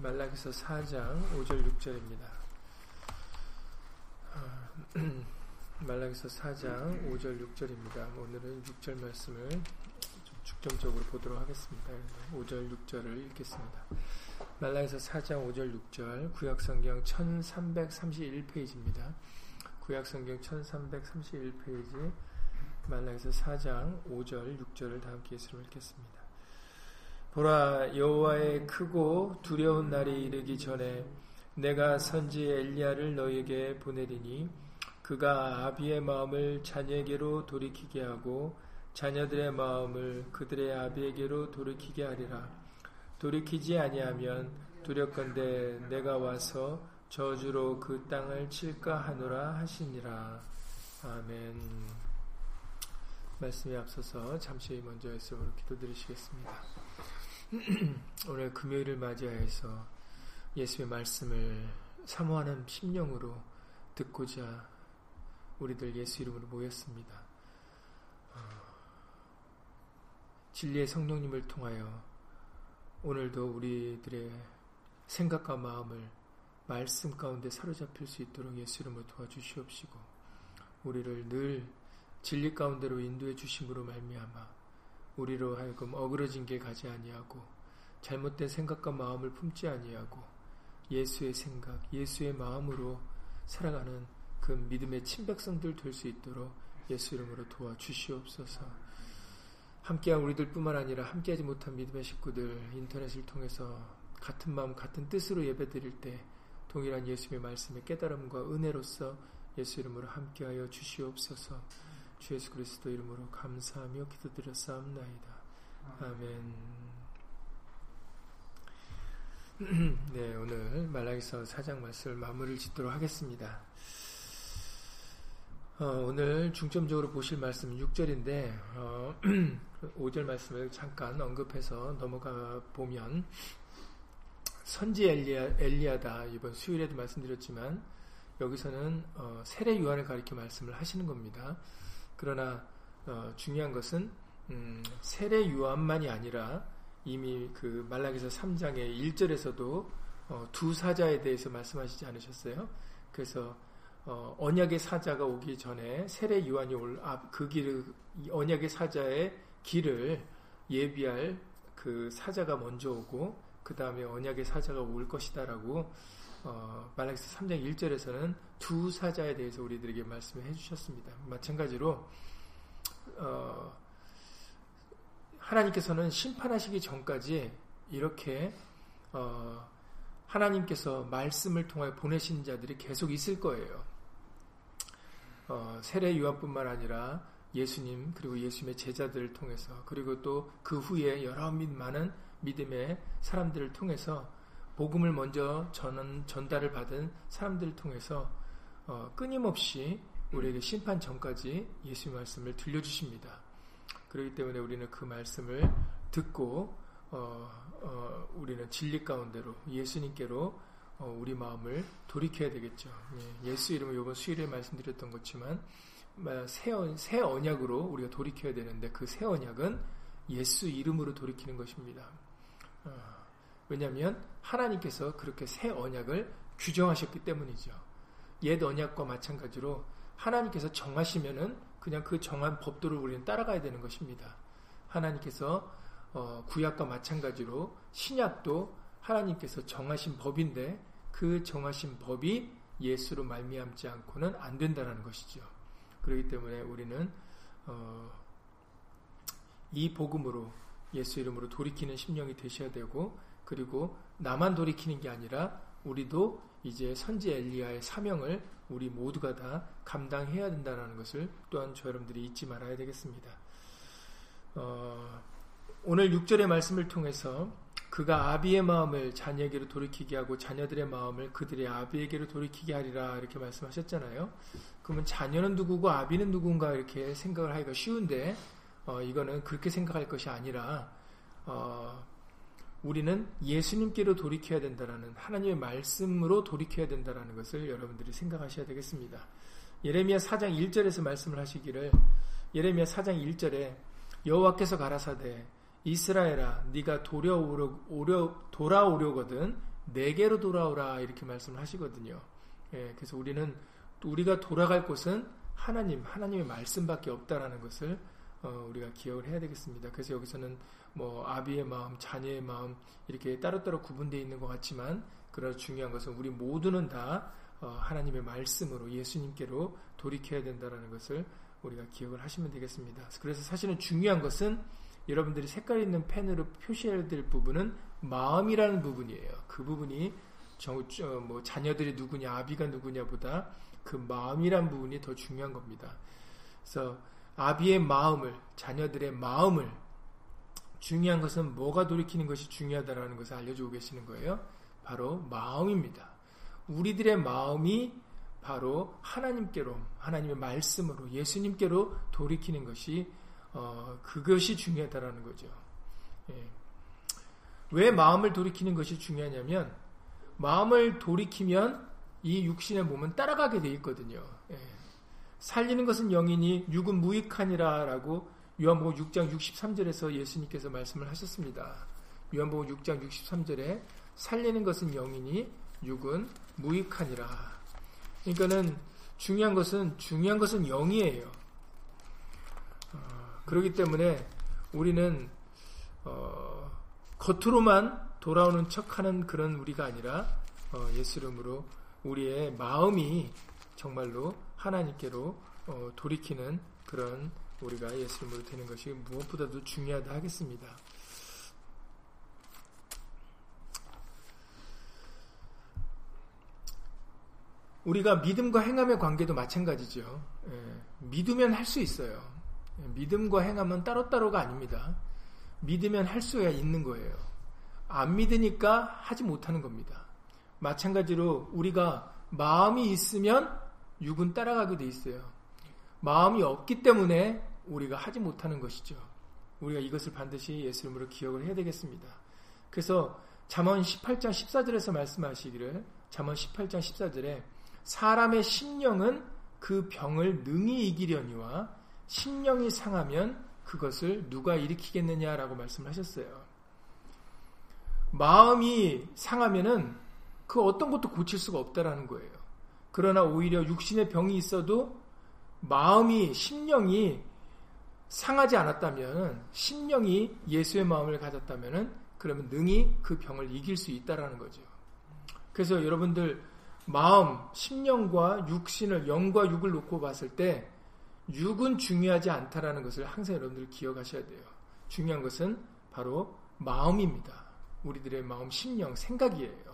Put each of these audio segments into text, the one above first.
말라기서 4장 5절 6절입니다. 말라기서 4장 5절 6절입니다. 오늘은 6절 말씀을 중점적으로 보도록 하겠습니다. 5절 6절을 읽겠습니다. 말라기서 4장 5절 6절 구약성경 1331페이지입니다. 구약성경 1331페이지 말라기서 4장 5절 6절을 다 함께 읽겠습니다. 보라 여호와의 크고 두려운 날이 이르기 전에 내가 선지 엘리야를 너에게 보내리니 그가 아비의 마음을 자녀에게로 돌이키게 하고 자녀들의 마음을 그들의 아비에게로 돌이키게 하리라. 돌이키지 아니하면 두렵건대 내가 와서 저주로 그 땅을 칠까 하노라 하시니라. 아멘. 말씀에 앞서서 잠시 먼저 예수로 기도드리시겠습니다. 오늘 금요일을 맞이하여서 예수의 말씀을 사모하는 심령으로 듣고자 우리들 예수 이름으로 모였습니다. 어, 진리의 성령님을 통하여 오늘도 우리들의 생각과 마음을 말씀 가운데 사로잡힐 수 있도록 예수 이름으로 도와주시옵시고 우리를 늘 진리 가운데로 인도해 주심으로 말미암아 우리로 하여금 어그러진 길 가지 아니하고 잘못된 생각과 마음을 품지 아니하고 예수의 생각, 예수의 마음으로 살아가는 그 믿음의 친백성들 될 수 있도록 예수 이름으로 도와주시옵소서. 함께한 우리들뿐만 아니라 함께하지 못한 믿음의 식구들 인터넷을 통해서 같은 마음 같은 뜻으로 예배드릴 때 동일한 예수의 말씀의 깨달음과 은혜로서 예수 이름으로 함께하여 주시옵소서. 주 예수 그리스도 이름으로 감사하며 기도드렸사옵나이다. 아멘. 네, 오늘 말라기서 사장 말씀을 마무리를 짓도록 하겠습니다. 어, 오늘 중점적으로 보실 말씀 6절인데 어, 5절 말씀을 잠깐 언급해서 넘어가 보면 선지 엘리야, 엘리야 다 이번 수요일에도 말씀드렸지만 여기서는 어, 세례 요한을 가리켜 말씀을 하시는 겁니다. 그러나 어, 중요한 것은 음, 세례 요한만이 아니라 이미 그 말라기서 3장의 1절에서도 어, 두 사자에 대해서 말씀하시지 않으셨어요? 그래서 어, 언약의 사자가 오기 전에 세례 요한이 올 그 길을 언약의 사자의 길을 예비할 그 사자가 먼저 오고 그 다음에 언약의 사자가 올 것이다라고 어, 말라기서 3장 1절에서는 두 사자에 대해서 우리들에게 말씀을 해주셨습니다. 마찬가지로 어, 하나님께서는 심판하시기 전까지 이렇게 어, 하나님께서 말씀을 통하여 보내신 자들이 계속 있을 거예요. 어, 세례 유한뿐만 아니라 예수님 그리고 예수님의 제자들을 통해서 그리고 또 그 후에 여러 많은 믿음의 사람들을 통해서 복음을 먼저 전, 전달을 받은 사람들을 통해서 어, 끊임없이 우리에게 심판 전까지 예수의 말씀을 들려주십니다. 그렇기 때문에 우리는 그 말씀을 듣고 어, 어, 우리는 진리 가운데로 예수님께로 어, 우리 마음을 돌이켜야 되겠죠. 예, 수 이름으로 이번 수일에 말씀드렸던 것지만 새, 새 언약으로 우리가 돌이켜야 되는데 그 새 언약은 예수 이름으로 돌이키는 것입니다. 어, 왜냐하면 하나님께서 그렇게 새 언약을 규정하셨기 때문이죠. 옛 언약과 마찬가지로 하나님께서 정하시면은 그냥 그 정한 법도를 우리는 따라가야 되는 것입니다. 하나님께서 어, 구약과 마찬가지로 신약도 하나님께서 정하신 법인데 그 정하신 법이 예수로 말미암지 않고는 안 된다는 것이죠. 그렇기 때문에 우리는 어, 이 복음으로 예수 이름으로 돌이키는 심령이 되셔야 되고 그리고 나만 돌이키는 게 아니라 우리도 이제 선지 엘리야의 사명을 우리 모두가 다 감당해야 된다는 것을 또한 저 여러분들이 잊지 말아야 되겠습니다. 어, 오늘 6절의 말씀을 통해서 그가 아비의 마음을 자녀에게로 돌이키게 하고 자녀들의 마음을 그들의 아비에게로 돌이키게 하리라 이렇게 말씀하셨잖아요. 그러면 자녀는 누구고 아비는 누군가 이렇게 생각을 하기가 쉬운데 어, 이거는 그렇게 생각할 것이 아니라 어, 우리는 예수님께로 돌이켜야 된다라는 하나님의 말씀으로 돌이켜야 된다라는 것을 여러분들이 생각하셔야 되겠습니다. 예레미야 4장 1절에서 말씀을 하시기를 예레미야 4장 1절에 여호와께서 가라사대 이스라엘아 네가 돌아오려, 오려, 돌아오려거든 내게로 돌아오라 이렇게 말씀을 하시거든요. 예, 그래서 우리는 우리가 돌아갈 곳은 하나님, 하나님의 말씀밖에 없다라는 것을 어, 우리가 기억을 해야 되겠습니다. 그래서 여기서는 뭐 아비의 마음, 자녀의 마음 이렇게 따로따로 구분되어 있는 것 같지만 그러나 중요한 것은 우리 모두는 다 어, 하나님의 말씀으로 예수님께로 돌이켜야 된다는 것을 우리가 기억을 하시면 되겠습니다. 그래서 사실은 중요한 것은 여러분들이 색깔 있는 펜으로 표시해야 될 부분은 마음이라는 부분이에요. 그 부분이 뭐 자녀들이 누구냐, 아비가 누구냐보다 그 마음이란 부분이 더 중요한 겁니다. 그래서 아비의 마음을, 자녀들의 마음을 중요한 것은 뭐가 돌이키는 것이 중요하다라는 것을 알려주고 계시는 거예요. 바로 마음입니다. 우리들의 마음이 바로 하나님께로, 하나님의 말씀으로, 예수님께로 돌이키는 것이 어, 그것이 중요하다라는 거죠. 예. 왜 마음을 돌이키는 것이 중요하냐면 마음을 돌이키면 이 육신의 몸은 따라가게 돼 있거든요. 예. 살리는 것은 영이니 육은 무익하니라라고 요한복음 6장 63절에서 예수님께서 말씀을 하셨습니다. 요한복음 6장 63절에 살리는 것은 영이니 육은 무익하니라. 그러니까는 중요한 것은 중요한 것은 영이에요. 어, 그렇기 때문에 우리는 어, 겉으로만 돌아오는 척하는 그런 우리가 아니라 어, 예수 이름으로 우리의 마음이 정말로 하나님께로 어, 돌이키는 그런 우리가 예수 이름으로 되는 것이 무엇보다도 중요하다 하겠습니다. 우리가 믿음과 행함의 관계도 마찬가지죠. 예, 믿으면 할 수 있어요. 예, 믿음과 행함은 따로따로가 아닙니다. 믿으면 할 수가 있는 거예요. 안 믿으니까 하지 못하는 겁니다. 마찬가지로 우리가 마음이 있으면 육은 따라가게 돼 있어요. 마음이 없기 때문에 우리가 하지 못하는 것이죠. 우리가 이것을 반드시 예수 이름으로 기억을 해야 되겠습니다. 그래서 잠언 18장 14절에서 말씀하시기를 잠언 18장 14절에 사람의 심령은 그 병을 능히 이기려니와 심령이 상하면 그것을 누가 일으키겠느냐라고 말씀하셨어요. 마음이 상하면은 그 어떤 것도 고칠 수가 없다라는 거예요. 그러나 오히려 육신의 병이 있어도 마음이 심령이 상하지 않았다면 심령이 예수의 마음을 가졌다면 그러면 능히 그 병을 이길 수 있다라는 거죠. 그래서 여러분들 마음, 심령과 육신을 영과 육을 놓고 봤을 때 육은 중요하지 않다라는 것을 항상 여러분들 기억하셔야 돼요. 중요한 것은 바로 마음입니다. 우리들의 마음, 심령, 생각이에요.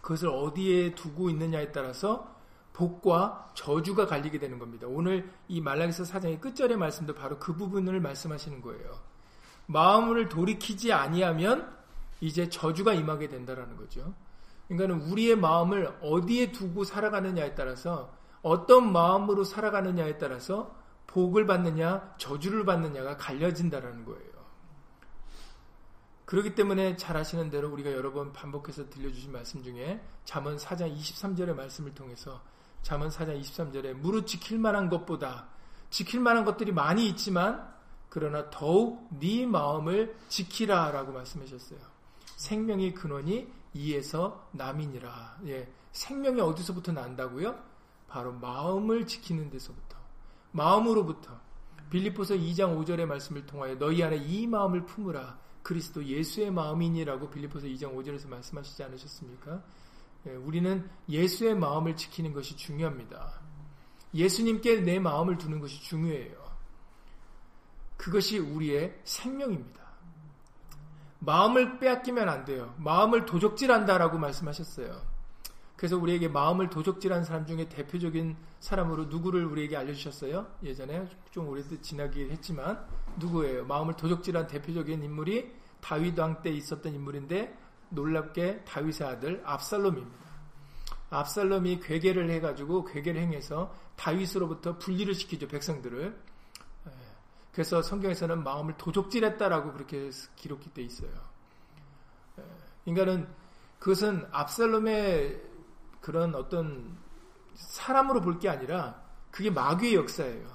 그것을 어디에 두고 있느냐에 따라서 복과 저주가 갈리게 되는 겁니다. 오늘 이 말라기서 사장의 끝절의 말씀도 바로 그 부분을 말씀하시는 거예요. 마음을 돌이키지 아니하면 이제 저주가 임하게 된다라는 거죠. 그러니까 우리의 마음을 어디에 두고 살아가느냐에 따라서 어떤 마음으로 살아가느냐에 따라서 복을 받느냐 저주를 받느냐가 갈려진다라는 거예요. 그렇기 때문에 잘 아시는 대로 우리가 여러 번 반복해서 들려주신 말씀 중에 잠언 4장 23절의 말씀을 통해서 잠언 4장 23절에 무릇 지킬 만한 것보다 지킬 만한 것들이 많이 있지만 그러나 더욱 네 마음을 지키라라고 말씀하셨어요. 생명의 근원이 이에서 남이니라. 예, 생명이 어디서부터 난다고요? 바로 마음을 지키는 데서부터. 마음으로부터. 빌리포서 2장 5절의 말씀을 통하여 너희 안에 이 마음을 품으라. 그리스도 예수의 마음이니라고 빌리포서 2장 5절에서 말씀하시지 않으셨습니까? 예, 우리는 예수의 마음을 지키는 것이 중요합니다. 예수님께 내 마음을 두는 것이 중요해요. 그것이 우리의 생명입니다. 마음을 빼앗기면 안 돼요. 마음을 도적질한다라고 말씀하셨어요. 그래서 우리에게 마음을 도적질한 사람 중에 대표적인 사람으로 누구를 우리에게 알려주셨어요? 예전에 좀 오래 지나긴 했지만 누구예요? 마음을 도적질한 대표적인 인물이 다윗 왕 때 있었던 인물인데 놀랍게 다윗의 아들 압살롬입니다. 압살롬이 괴계를 해가지고 괴계를 행해서 다윗으로부터 분리를 시키죠 백성들을. 그래서 성경에서는 마음을 도적질했다라고 그렇게 기록이 돼 있어요. 예. 인간은 그것은 압살롬의 그런 어떤 사람으로 볼 게 아니라 그게 마귀의 역사예요.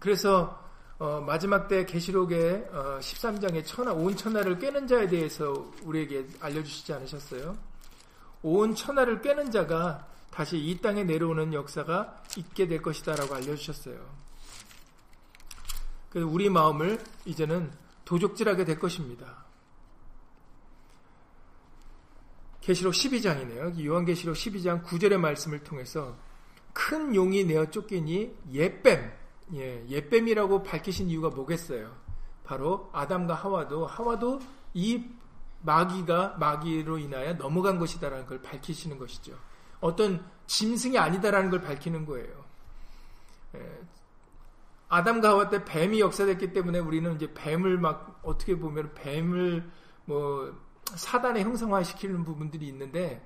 그래서 어, 마지막 때 계시록의 어, 13장의 천하 온 천하를 꿰는 자에 대해서 우리에게 알려주시지 않으셨어요? 온 천하를 꿰는 자가 다시 이 땅에 내려오는 역사가 있게 될 것이다라고 알려주셨어요. 그래서 우리 마음을 이제는 도적질하게 될 것입니다. 계시록 12장이네요. 요한계시록 12장 9절의 말씀을 통해서 큰 용이 내어 쫓기니 예뱀, 예, 예뱀이라고 밝히신 이유가 뭐겠어요? 바로 아담과 하와도 하와도 이 마귀가 마귀로 인하여 넘어간 것이다라는 걸 밝히시는 것이죠. 어떤 짐승이 아니다라는 걸 밝히는 거예요. 예, 아담과 하와 때 뱀이 역사됐기 때문에 우리는 이제 뱀을 막 어떻게 보면 뱀을 뭐 사단의 형성화시키는 부분들이 있는데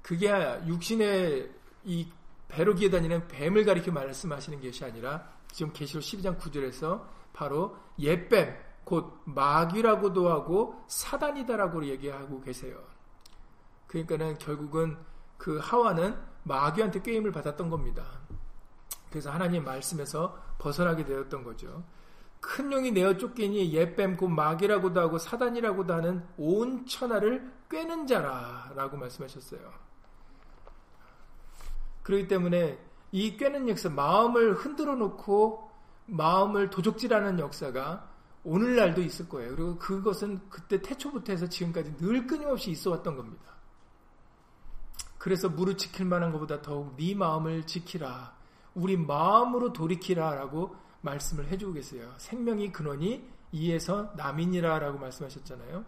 그게 육신의 이 배로기에 다니는 뱀을 가리켜 말씀하시는 것이 아니라 지금 계시록 12장 9절에서 바로 옛뱀 곧 마귀라고도 하고 사단이다라고 얘기하고 계세요. 그러니까는 결국은 그 하와는 마귀한테 게임을 받았던 겁니다. 그래서 하나님 말씀에서 벗어나게 되었던 거죠. 큰 용이 내어 쫓기니 옛뱀 곧 마귀라고도 하고 사단이라고도 하는 온 천하를 꿰는 자라라고 말씀하셨어요. 그렇기 때문에 이 꿰는 역사, 마음을 흔들어 놓고 마음을 도적질하는 역사가 오늘날도 있을 거예요. 그리고 그것은 그때 태초부터 해서 지금까지 늘 끊임없이 있어 왔던 겁니다. 그래서 무릎 지킬 만한 것보다 더욱 네 마음을 지키라. 우리 마음으로 돌이키라 라고 말씀을 해주고 계세요. 생명이 근원이 이에서 남이니라라고 말씀하셨잖아요.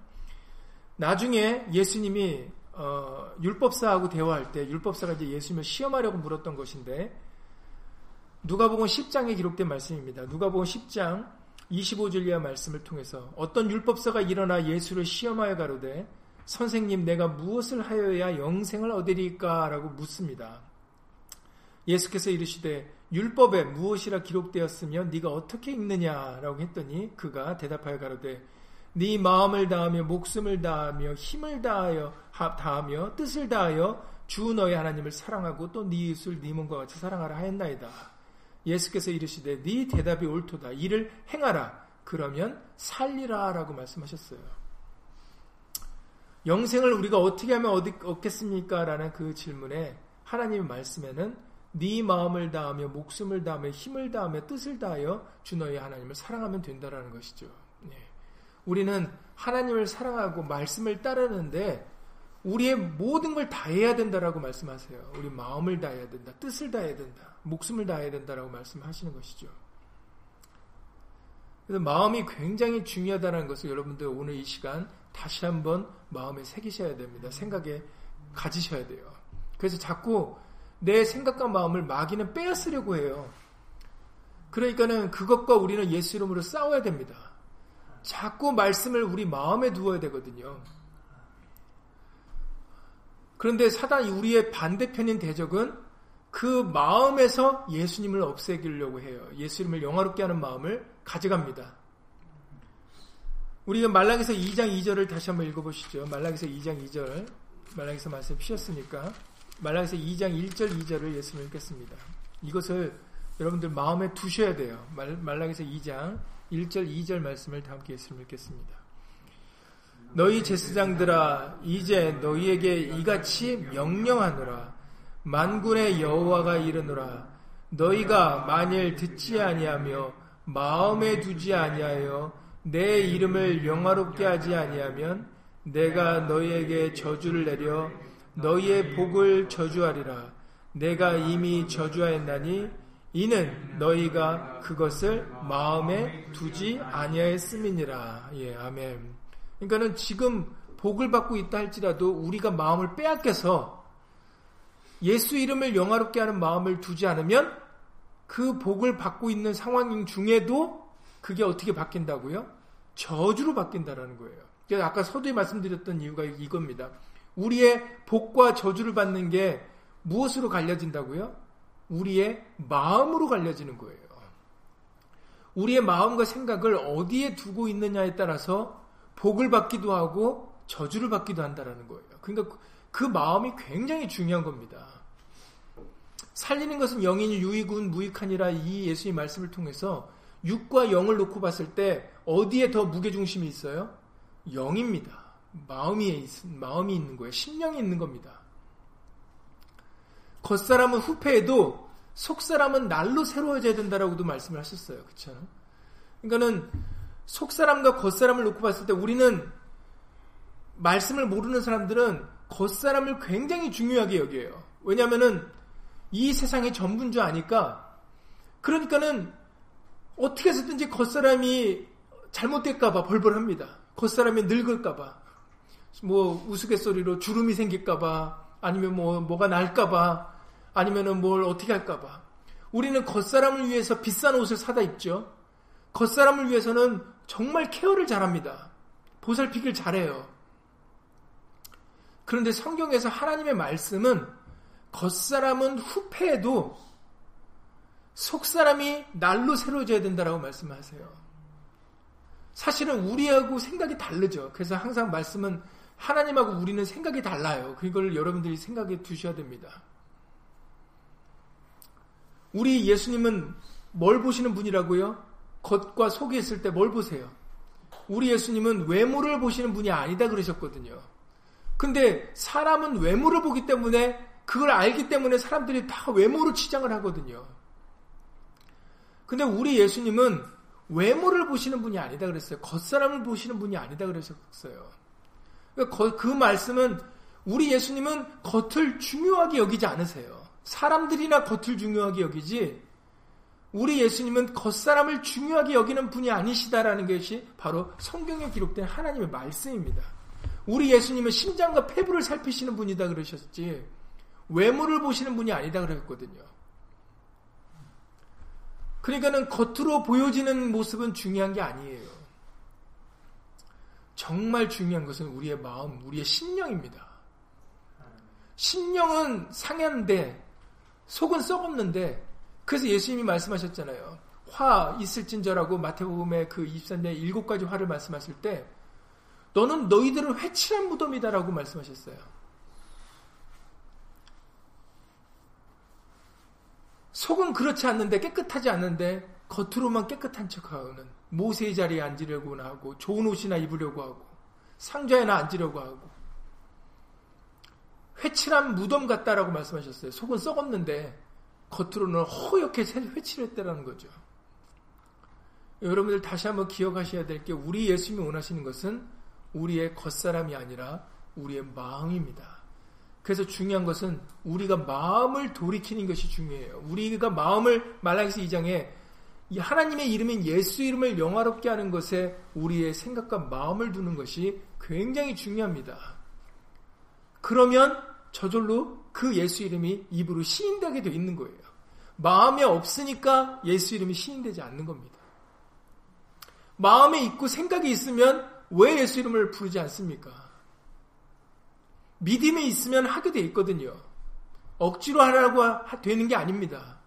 나중에 예수님이 어, 율법사하고 대화할 때 율법사가 이제 예수님을 시험하려고 물었던 것인데 누가복음 10장에 기록된 말씀입니다. 누가복음 10장 25절 이하 말씀을 통해서 어떤 율법사가 일어나 예수를 시험하여 가로되 선생님 내가 무엇을 하여야 영생을 얻으리까라고 묻습니다. 예수께서 이르시되 율법에 무엇이라 기록되었으며 네가 어떻게 읽느냐라고 했더니 그가 대답하여 가로되 네 마음을 다하며 목숨을 다하며 힘을 다하여 다하며 뜻을 다하여 주 너의 하나님을 사랑하고 또 네 이웃을 네 몸과 같이 사랑하라 하였나이다. 예수께서 이르시되 네 대답이 옳도다. 이를 행하라. 그러면 살리라라고 말씀하셨어요. 영생을 우리가 어떻게 하면 얻겠습니까? 라는 그 질문에 하나님의 말씀에는 네 마음을 다하며 목숨을 다하며 힘을 다하며 뜻을 다하여 주 너의 하나님을 사랑하면 된다라는 것이죠. 네. 우리는 하나님을 사랑하고 말씀을 따르는데 우리의 모든 걸 다해야 된다라고 말씀하세요. 우리 마음을 다해야 된다, 뜻을 다해야 된다, 목숨을 다해야 된다라고 말씀하시는 것이죠. 그래서 마음이 굉장히 중요하다는 것을 여러분들 오늘 이 시간 다시 한번 마음에 새기셔야 됩니다. 생각에 가지셔야 돼요. 그래서 자꾸 내 생각과 마음을 마귀는 빼앗으려고 해요. 그러니까는 그것과 우리는 예수 이름으로 싸워야 됩니다. 자꾸 말씀을 우리 마음에 두어야 되거든요. 그런데 사단이 우리의 반대편인 대적은 그 마음에서 예수님을 없애기려고 해요. 예수 님을 영화롭게 하는 마음을 가져갑니다. 우리가 말랑에서 2장 2절을 다시 한번 읽어보시죠. 말랑에서 2장 2절. 말랑에서 말씀 피셨으니까. 말라기서 2장 1절 2절을 예수님 읽겠습니다. 이것을 여러분들 마음에 두셔야 돼요. 말, 말라기서 2장 1절 2절 말씀을 다 함께 예수님 읽겠습니다. 너희 제사장들아 이제 너희에게 이같이 명령하노라 만군의 여호와가 이르노라 너희가 만일 듣지 아니하며 마음에 두지 아니하여 내 이름을 영화롭게 하지 아니하면 내가 너희에게 저주를 내려 너희의 복을 저주하리라. 내가 이미 저주하였나니 이는 너희가 그것을 마음에 두지 아니하였음이니라. 예, 아멘. 그러니까는 지금 복을 받고 있다 할지라도 우리가 마음을 빼앗겨서 예수 이름을 영화롭게 하는 마음을 두지 않으면 그 복을 받고 있는 상황 중에도 그게 어떻게 바뀐다고요? 저주로 바뀐다라는 거예요. 그래서 아까 서두에 말씀드렸던 이유가 이겁니다. 우리의 복과 저주를 받는 게 무엇으로 갈려진다고요? 우리의 마음으로 갈려지는 거예요. 우리의 마음과 생각을 어디에 두고 있느냐에 따라서 복을 받기도 하고 저주를 받기도 한다라는 거예요. 그러니까 그 마음이 굉장히 중요한 겁니다. 살리는 것은 영인이 유익은 무익하니라 이 예수의 말씀을 통해서 육과 영을 놓고 봤을 때 어디에 더 무게중심이 있어요? 영입니다. 마음이, 마음이 있는 거예요. 심령이 있는 겁니다. 겉사람은 후패해도 속사람은 날로 새로워져야 된다라고도 말씀을 하셨어요. 그렇죠? 그러니까는 속사람과 겉사람을 놓고 봤을 때 우리는 말씀을 모르는 사람들은 겉사람을 굉장히 중요하게 여겨요. 왜냐하면은 이 세상의 전부인 줄 아니까 그러니까는 어떻게 해서든지 겉사람이 잘못될까봐 벌벌합니다. 겉사람이 늙을까봐 뭐 우스갯소리로 주름이 생길까봐 아니면 뭐 뭐가 날까봐 아니면은 뭘 어떻게 할까봐 우리는 겉사람을 위해서 비싼 옷을 사다 입죠. 겉사람을 위해서는 정말 케어를 잘합니다. 보살피기를 잘해요. 그런데 성경에서 하나님의 말씀은 겉사람은 후패해도 속사람이 날로 새로워져야 된다라고 말씀하세요. 사실은 우리하고 생각이 다르죠. 그래서 항상 말씀은 하나님하고 우리는 생각이 달라요. 그걸 여러분들이 생각해 두셔야 됩니다. 우리 예수님은 뭘 보시는 분이라고요? 겉과 속에 있을 때 뭘 보세요? 우리 예수님은 외모를 보시는 분이 아니다 그러셨거든요. 근데 사람은 외모를 보기 때문에 그걸 알기 때문에 사람들이 다 외모로 치장을 하거든요. 근데 우리 예수님은 외모를 보시는 분이 아니다 그랬어요. 겉사람을 보시는 분이 아니다 그러셨어요. 그 말씀은 우리 예수님은 겉을 중요하게 여기지 않으세요. 사람들이나 겉을 중요하게 여기지 우리 예수님은 겉사람을 중요하게 여기는 분이 아니시다라는 것이 바로 성경에 기록된 하나님의 말씀입니다. 우리 예수님은 심장과 폐부를 살피시는 분이다 그러셨지 외모를 보시는 분이 아니다 그랬거든요. 그러니까는 겉으로 보여지는 모습은 중요한 게 아니에요. 정말 중요한 것은 우리의 마음, 우리의 심령입니다. 심령은 상했는데 속은 썩었는데 그래서 예수님이 말씀하셨잖아요. 화 있을진저라고 마태복음의 그 23년 일곱 가지 화를 말씀하실 때 너는 너희들은 회칠한 무덤이다라고 말씀하셨어요. 속은 그렇지 않는데 깨끗하지 않는데 겉으로만 깨끗한 척하는 모세의 자리에 앉으려고 하고 좋은 옷이나 입으려고 하고 상자에나 앉으려고 하고 회칠한 무덤 같다라고 말씀하셨어요. 속은 썩었는데 겉으로는 허옇게 회칠했다라는 거죠. 여러분들 다시 한번 기억하셔야 될 게 우리 예수님이 원하시는 것은 우리의 겉사람이 아니라 우리의 마음입니다. 그래서 중요한 것은 우리가 마음을 돌이키는 것이 중요해요. 우리가 마음을 말라기서 2장에 하나님의 이름인 예수 이름을 영화롭게 하는 것에 우리의 생각과 마음을 두는 것이 굉장히 중요합니다. 그러면 저절로 그 예수 이름이 입으로 시인되게 되어 있는 거예요. 마음에 없으니까 예수 이름이 시인되지 않는 겁니다. 마음에 있고 생각이 있으면 왜 예수 이름을 부르지 않습니까? 믿음이 있으면 하게 돼 있거든요. 억지로 하라고 되는 게 아닙니다.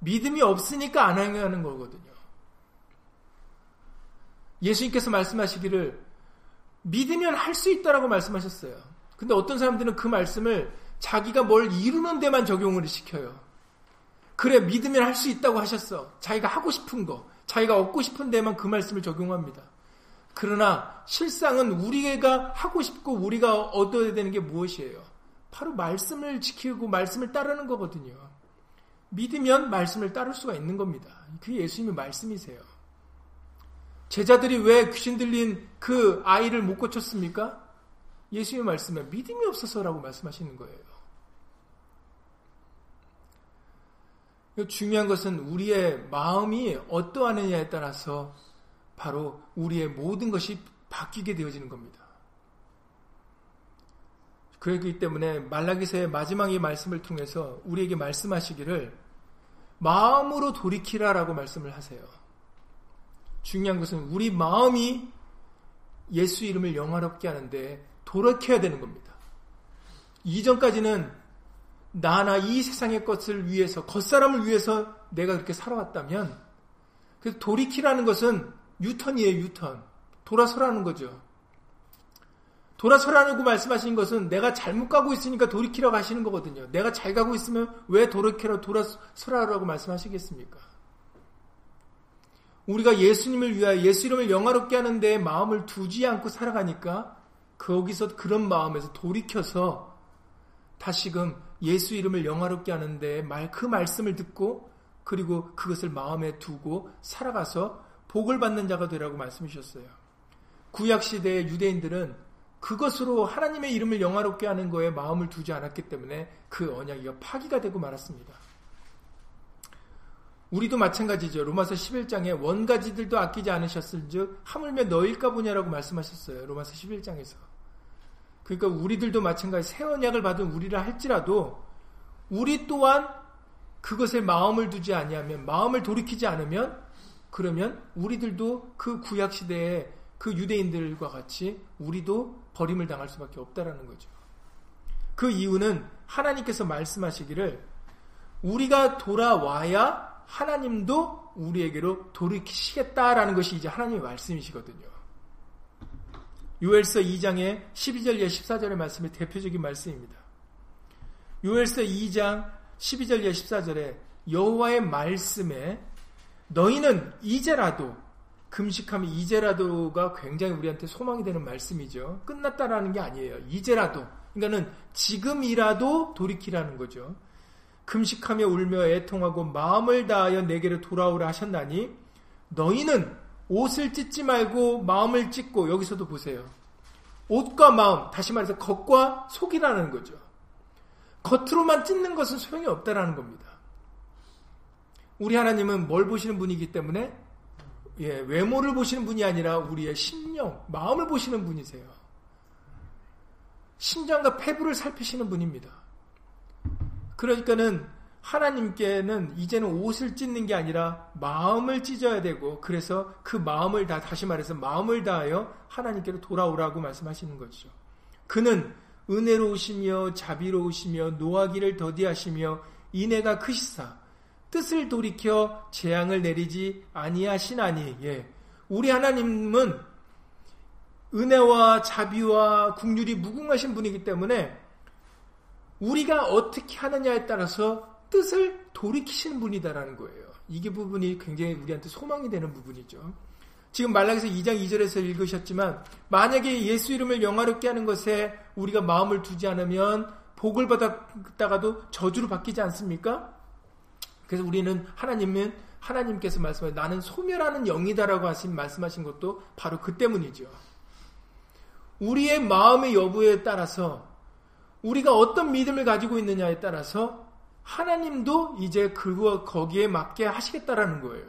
믿음이 없으니까 안 하는 거거든요. 예수님께서 말씀하시기를 믿으면 할 수 있다라고 말씀하셨어요. 근데 어떤 사람들은 그 말씀을 자기가 뭘 이루는 데만 적용을 시켜요. 그래, 믿으면 할 수 있다고 하셨어. 자기가 하고 싶은 거, 자기가 얻고 싶은 데만 그 말씀을 적용합니다. 그러나 실상은 우리가 하고 싶고 우리가 얻어야 되는 게 무엇이에요? 바로 말씀을 지키고 말씀을 따르는 거거든요. 믿으면 말씀을 따를 수가 있는 겁니다. 그게 예수님의 말씀이세요. 제자들이 왜 귀신 들린 그 아이를 못 고쳤습니까? 예수님의 말씀에 믿음이 없어서라고 말씀하시는 거예요. 중요한 것은 우리의 마음이 어떠하느냐에 따라서 바로 우리의 모든 것이 바뀌게 되어지는 겁니다. 그렇기 때문에 말라기서의 마지막의 말씀을 통해서 우리에게 말씀하시기를 마음으로 돌이키라라고 말씀을 하세요. 중요한 것은 우리 마음이 예수 이름을 영화롭게 하는데 돌이켜야 되는 겁니다. 이전까지는 나나 이 세상의 것을 위해서 겉사람을 위해서 내가 그렇게 살아왔다면 그 돌이키라는 것은 유턴이에요, 유턴. 돌아서라는 거죠. 돌아서라고 말씀하신 것은 내가 잘못 가고 있으니까 돌이키라고 하시는 거거든요. 내가 잘 가고 있으면 왜 돌이키라 돌아서라고 말씀하시겠습니까? 우리가 예수님을 위하여 예수 이름을 영화롭게 하는 데 마음을 두지 않고 살아가니까 거기서 그런 마음에서 돌이켜서 다시금 예수 이름을 영화롭게 하는데 말 그 말씀을 듣고 그리고 그것을 마음에 두고 살아가서 복을 받는 자가 되라고 말씀하셨어요. 구약 시대의 유대인들은 그것으로 하나님의 이름을 영화롭게 하는 거에 마음을 두지 않았기 때문에 그 언약이 파기가 되고 말았습니다. 우리도 마찬가지죠. 로마서 11장에 원가지들도 아끼지 않으셨을 즉 하물며 너일까 보냐라고 말씀하셨어요. 로마서 11장에서. 그러니까 우리들도 마찬가지 새 언약을 받은 우리라 할지라도 우리 또한 그것에 마음을 두지 아니하면 마음을 돌이키지 않으면 그러면 우리들도 그 구약 시대의 그 유대인들과 같이 우리도 버림을 당할 수밖에 없다라는 거죠. 그 이유는 하나님께서 말씀하시기를 우리가 돌아와야 하나님도 우리에게로 돌이키시겠다라는 것이 이제 하나님의 말씀이시거든요. 요엘서 2장의 12절 14절의 말씀이 대표적인 말씀입니다. 요엘서 2장 12절 14절에 여호와의 말씀에 너희는 이제라도 금식하면 이제라도가 굉장히 우리한테 소망이 되는 말씀이죠. 끝났다라는 게 아니에요. 이제라도. 그러니까는 지금이라도 돌이키라는 거죠. 금식하며 울며 애통하고 마음을 다하여 내게로 돌아오라 하셨나니 너희는 옷을 찢지 말고 마음을 찢고 여기서도 보세요. 옷과 마음, 다시 말해서 겉과 속이라는 거죠. 겉으로만 찢는 것은 소용이 없다라는 겁니다. 우리 하나님은 뭘 보시는 분이기 때문에 예, 외모를 보시는 분이 아니라 우리의 심령, 마음을 보시는 분이세요. 심장과 폐부를 살피시는 분입니다. 그러니까는 하나님께는 이제는 옷을 찢는 게 아니라 마음을 찢어야 되고 그래서 그 마음을 다 다시 말해서 마음을 다하여 하나님께로 돌아오라고 말씀하시는 거죠. 그는 은혜로우시며 자비로우시며 노하기를 더디하시며 인애가 크시사 뜻을 돌이켜 재앙을 내리지 아니하시나니 예. 우리 하나님은 은혜와 자비와 국률이 무궁하신 분이기 때문에 우리가 어떻게 하느냐에 따라서 뜻을 돌이키시는 분이다라는 거예요. 이게 부분이 굉장히 우리한테 소망이 되는 부분이죠. 지금 말라기서 2장 2절에서 읽으셨지만 만약에 예수 이름을 영화롭게 하는 것에 우리가 마음을 두지 않으면 복을 받았다가도 저주로 바뀌지 않습니까? 그래서 우리는 하나님은 하나님께서 말씀하신 나는 소멸하는 영이다라고 하신 말씀하신 것도 바로 그 때문이죠. 우리의 마음의 여부에 따라서 우리가 어떤 믿음을 가지고 있느냐에 따라서 하나님도 이제 그거 거기에 맞게 하시겠다라는 거예요.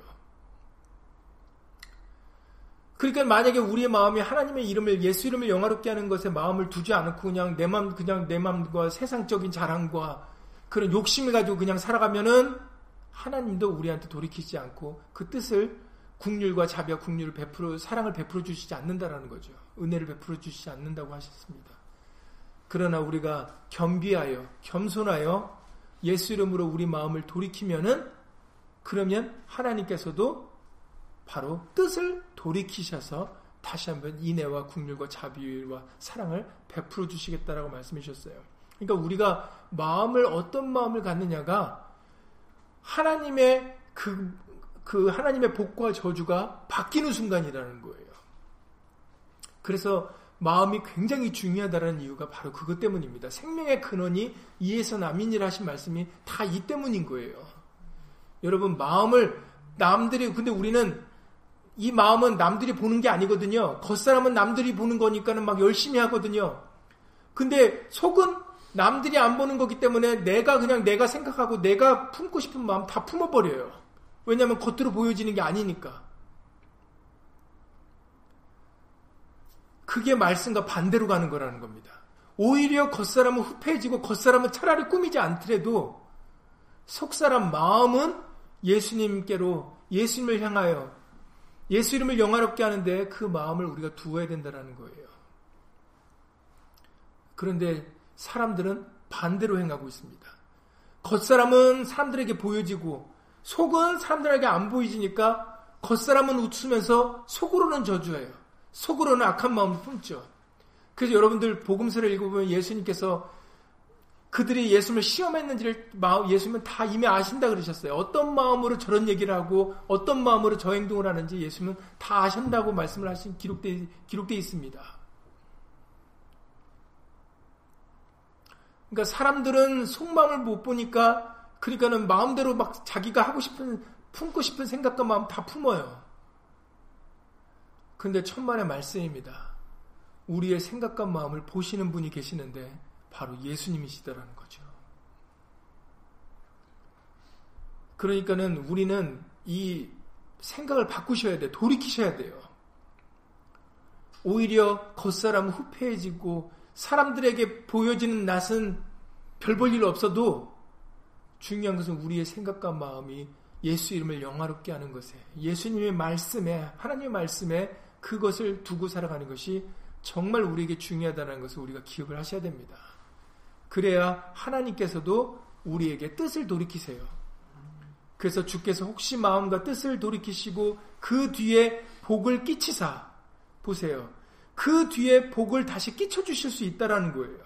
그러니까 만약에 우리의 마음이 하나님의 이름을 예수 이름을 영화롭게 하는 것에 마음을 두지 않고 그냥 내 마음 그냥 내 마음과 세상적인 자랑과 그런 욕심을 가지고 그냥 살아가면은 하나님도 우리한테 돌이키지 않고 그 뜻을 국률과 자비와 국률을 베풀어 사랑을 베풀어 주시지 않는다라는 거죠. 은혜를 베풀어 주시지 않는다고 하셨습니다. 그러나 우리가 겸비하여 겸손하여 예수 이름으로 우리 마음을 돌이키면은 그러면 하나님께서도 바로 뜻을 돌이키셔서 다시 한번 인애와 국률과 자비와 사랑을 베풀어 주시겠다라고 말씀해 주셨어요. 그러니까 우리가 마음을 어떤 마음을 갖느냐가 하나님의 그, 그 하나님의 복과 저주가 바뀌는 순간이라는 거예요. 그래서 마음이 굉장히 중요하다는 이유가 바로 그것 때문입니다. 생명의 근원이 이에서 남인이라 하신 말씀이 다 이 때문인 거예요. 여러분 마음을 남들이 근데 우리는 이 마음은 남들이 보는 게 아니거든요. 겉사람은 남들이 보는 거니까는 막 열심히 하거든요. 근데 속은 남들이 안 보는 거기 때문에 내가 그냥 내가 생각하고 내가 품고 싶은 마음 다 품어버려요. 왜냐하면 겉으로 보여지는 게 아니니까. 그게 말씀과 반대로 가는 거라는 겁니다. 오히려 겉사람은 후패해지고 겉사람은 차라리 꾸미지 않더라도 속사람 마음은 예수님께로 예수님을 향하여 예수 이름을 영화롭게 하는데 그 마음을 우리가 두어야 된다는 거예요. 그런데 사람들은 반대로 행하고 있습니다. 겉사람은 사람들에게 보여지고 속은 사람들에게 안 보이지니까 겉사람은 웃으면서 속으로는 저주해요. 속으로는 악한 마음을 품죠. 그래서 여러분들 복음서를 읽어보면 예수님께서 그들이 예수님을 시험했는지를 예수님은 다 이미 아신다 그러셨어요. 어떤 마음으로 저런 얘기를 하고 어떤 마음으로 저 행동을 하는지 예수님은 다 아신다고 말씀을 하신 기록돼 기록돼 있습니다. 그러니까 사람들은 속마음을 못 보니까 그러니까는 마음대로 막 자기가 하고 싶은 품고 싶은 생각과 마음 다 품어요. 근데 천만의 말씀입니다. 우리의 생각과 마음을 보시는 분이 계시는데 바로 예수님이시다라는 거죠. 그러니까는 우리는 이 생각을 바꾸셔야 돼. 돌이키셔야 돼요. 오히려 겉사람은 후패해지고 사람들에게 보여지는 낯은 별 볼 일 없어도 중요한 것은 우리의 생각과 마음이 예수 이름을 영화롭게 하는 것에 예수님의 말씀에 하나님의 말씀에 그것을 두고 살아가는 것이 정말 우리에게 중요하다는 것을 우리가 기억을 하셔야 됩니다. 그래야 하나님께서도 우리에게 뜻을 돌이키세요. 그래서 주께서 혹시 마음과 뜻을 돌이키시고 그 뒤에 복을 끼치사 보세요. 그 뒤에 복을 다시 끼쳐 주실 수 있다라는 거예요.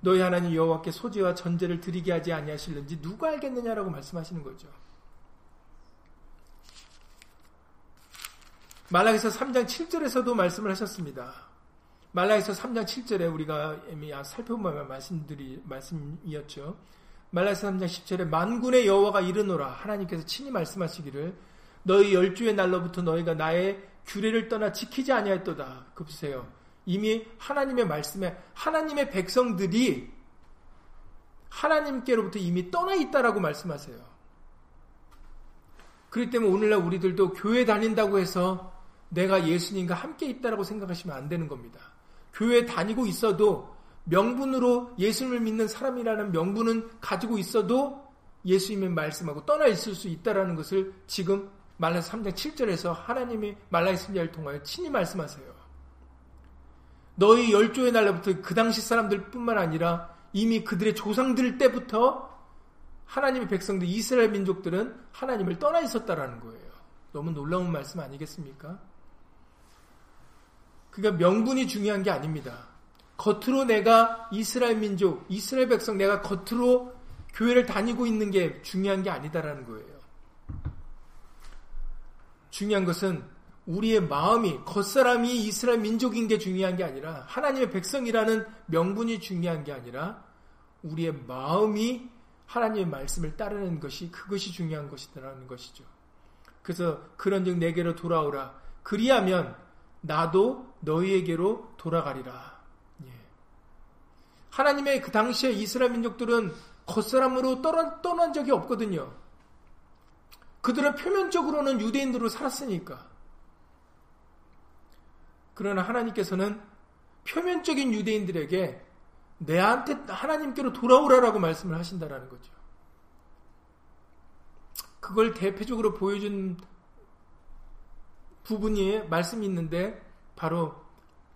너희 하나님 여호와께 소재와 전제를 드리게 하지 아니하실는지 누가 알겠느냐라고 말씀하시는 거죠. 말라기서 3장 7절에서도 말씀을 하셨습니다. 말라기서 3장 7절에 우리가 이미 살펴본 말씀들이 말씀이었죠. 말라기서 3장 10절에 만군의 여호와가 이르노라 하나님께서 친히 말씀하시기를 너희 열주의 날로부터 너희가 나의 규례를 떠나 지키지 아니하였도다. 그 보세요. 이미 하나님의 말씀에 하나님의 백성들이 하나님께로부터 이미 떠나 있다라고 말씀하세요. 그렇기 때문에 오늘날 우리들도 교회 다닌다고 해서 내가 예수님과 함께 있다라고 생각하시면 안 되는 겁니다. 교회 다니고 있어도 명분으로 예수님을 믿는 사람이라는 명분은 가지고 있어도 예수님의 말씀하고 떠나 있을 수 있다라는 것을 지금 말라서 3장 7절에서 하나님이 말라의 선자를 통하여 친히 말씀하세요. 너희 열조의 날로부터 그 당시 사람들 뿐만 아니라 이미 그들의 조상들 때부터 하나님의 백성들 이스라엘 민족들은 하나님을 떠나 있었다라는 거예요. 너무 놀라운 말씀 아니겠습니까? 그러니까 명분이 중요한 게 아닙니다. 겉으로 내가 이스라엘 민족, 이스라엘 백성 내가 겉으로 교회를 다니고 있는 게 중요한 게 아니다라는 거예요. 중요한 것은 우리의 마음이 겉사람이 이스라엘 민족인 게 중요한 게 아니라 하나님의 백성이라는 명분이 중요한 게 아니라 우리의 마음이 하나님의 말씀을 따르는 것이 그것이 중요한 것이라는 것이죠. 그래서 그런즉 내게로 돌아오라. 그리하면 나도 너희에게로 돌아가리라. 예. 하나님의 그 당시에 이스라엘 민족들은 겉사람으로 떠난, 떠난 적이 없거든요. 그들은 표면적으로는 유대인으로 살았으니까. 그러나 하나님께서는 표면적인 유대인들에게 내한테 하나님께로 돌아오라라고 말씀을 하신다라는 거죠. 그걸 대표적으로 보여준 부분이 말씀이 있는데 바로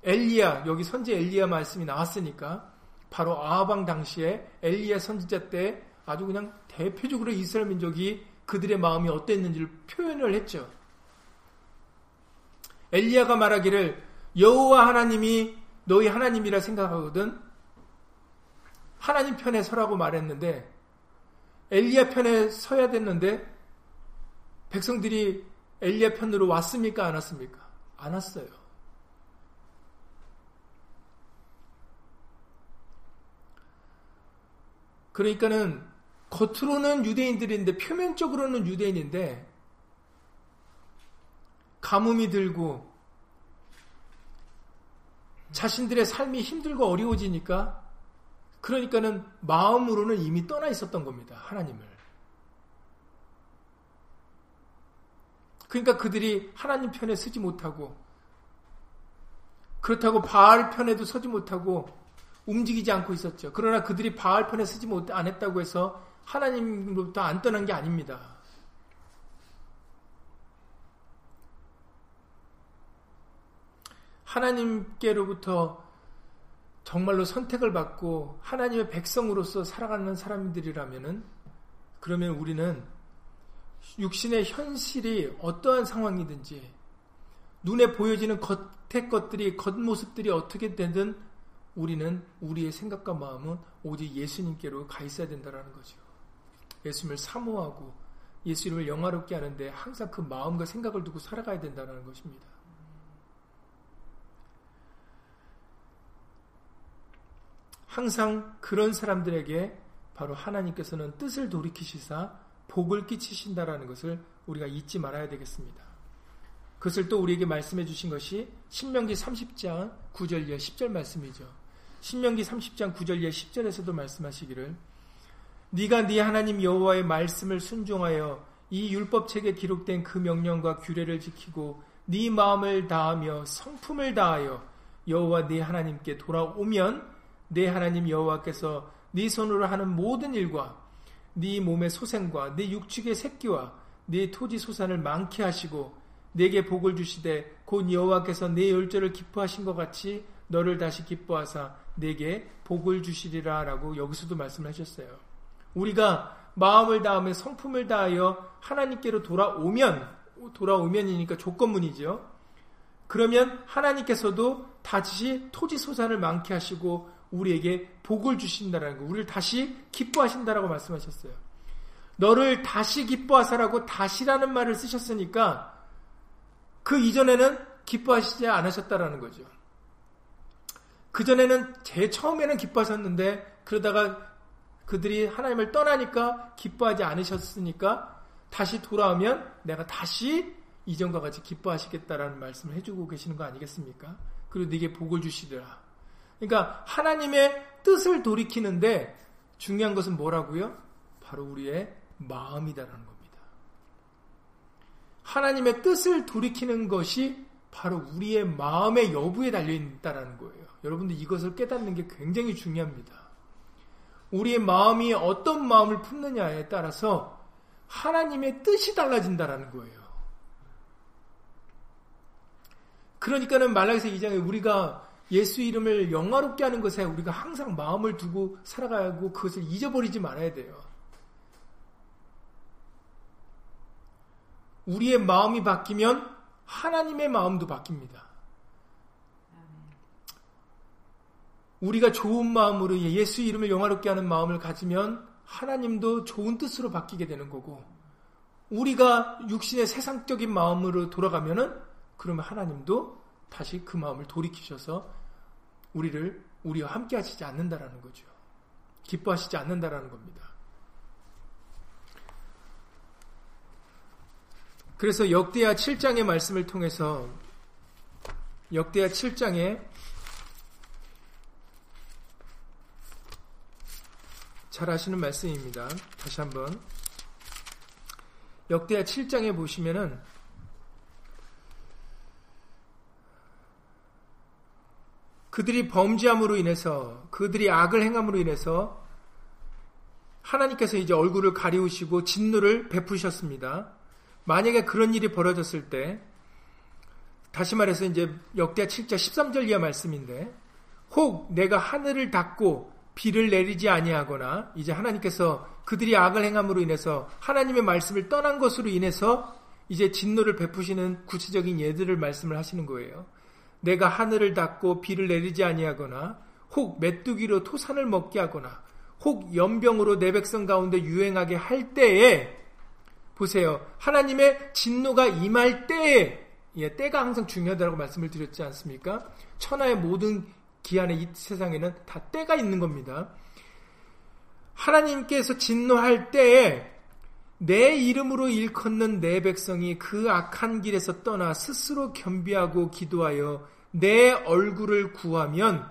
엘리야 여기 선지 엘리야 말씀이 나왔으니까 바로 아하방 당시에 엘리야 선지자 때 아주 그냥 대표적으로 이스라엘 민족이 그들의 마음이 어땠는지를 표현을 했죠. 엘리야가 말하기를 여호와 하나님이 너희 하나님이라 생각하거든 하나님 편에 서라고 말했는데 엘리야 편에 서야 됐는데 백성들이 엘리야 편으로 왔습니까? 안 왔습니까? 안 왔어요. 그러니까는 겉으로는 유대인들인데 표면적으로는 유대인인데 가뭄이 들고 자신들의 삶이 힘들고 어려워지니까 그러니까는 마음으로는 이미 떠나 있었던 겁니다. 하나님을. 그러니까 그들이 하나님 편에 서지 못하고 그렇다고 바알 편에도 서지 못하고 움직이지 않고 있었죠. 그러나 그들이 바알 편에 서지 못 안 했다고 해서 하나님으로부터 안 떠난 게 아닙니다. 하나님께로부터 정말로 선택을 받고 하나님의 백성으로서 살아가는 사람들이라면은 그러면 우리는 육신의 현실이 어떠한 상황이든지 눈에 보여지는 겉의 것들이 겉모습들이 어떻게 되든 우리는 우리의 생각과 마음은 오직 예수님께로 가 있어야 된다는 거죠. 예수님을 사모하고 예수 이름을 영화롭게 하는데 항상 그 마음과 생각을 두고 살아가야 된다는 것입니다. 항상 그런 사람들에게 바로 하나님께서는 뜻을 돌이키시사 복을 끼치신다라는 것을 우리가 잊지 말아야 되겠습니다. 그것을 또 우리에게 말씀해 주신 것이 신명기 30장 9절 이하 10절 말씀이죠. 신명기 30장 9절 이하 10절에서도 말씀하시기를 네가 네 하나님 여호와의 말씀을 순종하여 이 율법책에 기록된 그 명령과 규례를 지키고 네 마음을 다하며 성품을 다하여 여호와 네 하나님께 돌아오면 네 하나님 여호와께서 네 손으로 하는 모든 일과 네 몸의 소생과 네 육축의 새끼와 네 토지 소산을 많게 하시고 내게 복을 주시되 곧 여호와께서 네 열조를 기뻐하신 것 같이 너를 다시 기뻐하사 내게 복을 주시리라라고 여기서도 말씀하셨어요. 우리가 마음을 다하며 성품을 다하여 하나님께로 돌아오면 돌아오면이니까 조건문이죠. 그러면 하나님께서도 다시 토지 소산을 많게 하시고 우리에게 복을 주신다라는 거, 우리를 다시 기뻐하신다라고 말씀하셨어요. 너를 다시 기뻐하사라고 다시라는 말을 쓰셨으니까 그 이전에는 기뻐하시지 않으셨다라는 거죠. 그 전에는 제 처음에는 기뻐하셨는데 그러다가 그들이 하나님을 떠나니까 기뻐하지 않으셨으니까 다시 돌아오면 내가 다시 이전과 같이 기뻐하시겠다라는 말씀을 해주고 계시는 거 아니겠습니까? 그리고 네게 복을 주시리라. 그러니까 하나님의 뜻을 돌이키는데 중요한 것은 뭐라고요? 바로 우리의 마음이다라는 겁니다. 하나님의 뜻을 돌이키는 것이 바로 우리의 마음의 여부에 달려 있다라는 거예요. 여러분들 이것을 깨닫는 게 굉장히 중요합니다. 우리의 마음이 어떤 마음을 품느냐에 따라서 하나님의 뜻이 달라진다라는 거예요. 그러니까는 말라기서 2장에 우리가 예수 이름을 영화롭게 하는 것에 우리가 항상 마음을 두고 살아가야 하고 그것을 잊어버리지 말아야 돼요. 우리의 마음이 바뀌면 하나님의 마음도 바뀝니다. 우리가 좋은 마음으로 예수 이름을 영화롭게 하는 마음을 가지면 하나님도 좋은 뜻으로 바뀌게 되는 거고 우리가 육신의 세상적인 마음으로 돌아가면은 그러면 하나님도 다시 그 마음을 돌이키셔서 우리를 우리와 함께 하시지 않는다라는 거죠. 기뻐하시지 않는다라는 겁니다. 그래서 역대하 7장의 말씀을 통해서 역대하 7장에 잘 아시는 말씀입니다. 다시 한번 역대하 7장에 보시면은 그들이 범죄함으로 인해서 그들이 악을 행함으로 인해서 하나님께서 이제 얼굴을 가리우시고 진노를 베푸셨습니다. 만약에 그런 일이 벌어졌을 때 다시 말해서 이제 역대하 7장 13절 이하 말씀인데 혹 내가 하늘을 닫고 비를 내리지 아니하거나 이제 하나님께서 그들이 악을 행함으로 인해서 하나님의 말씀을 떠난 것으로 인해서 이제 진노를 베푸시는 구체적인 예들을 말씀을 하시는 거예요. 내가 하늘을 닫고 비를 내리지 아니하거나 혹 메뚜기로 토산을 먹게 하거나 혹 연병으로 내 백성 가운데 유행하게 할 때에 보세요. 하나님의 진노가 임할 때에 예, 때가 항상 중요하다고 말씀을 드렸지 않습니까? 천하의 모든 기한의 이 세상에는 다 때가 있는 겁니다. 하나님께서 진노할 때에 내 이름으로 일컫는 내 백성이 그 악한 길에서 떠나 스스로 겸비하고 기도하여 내 얼굴을 구하면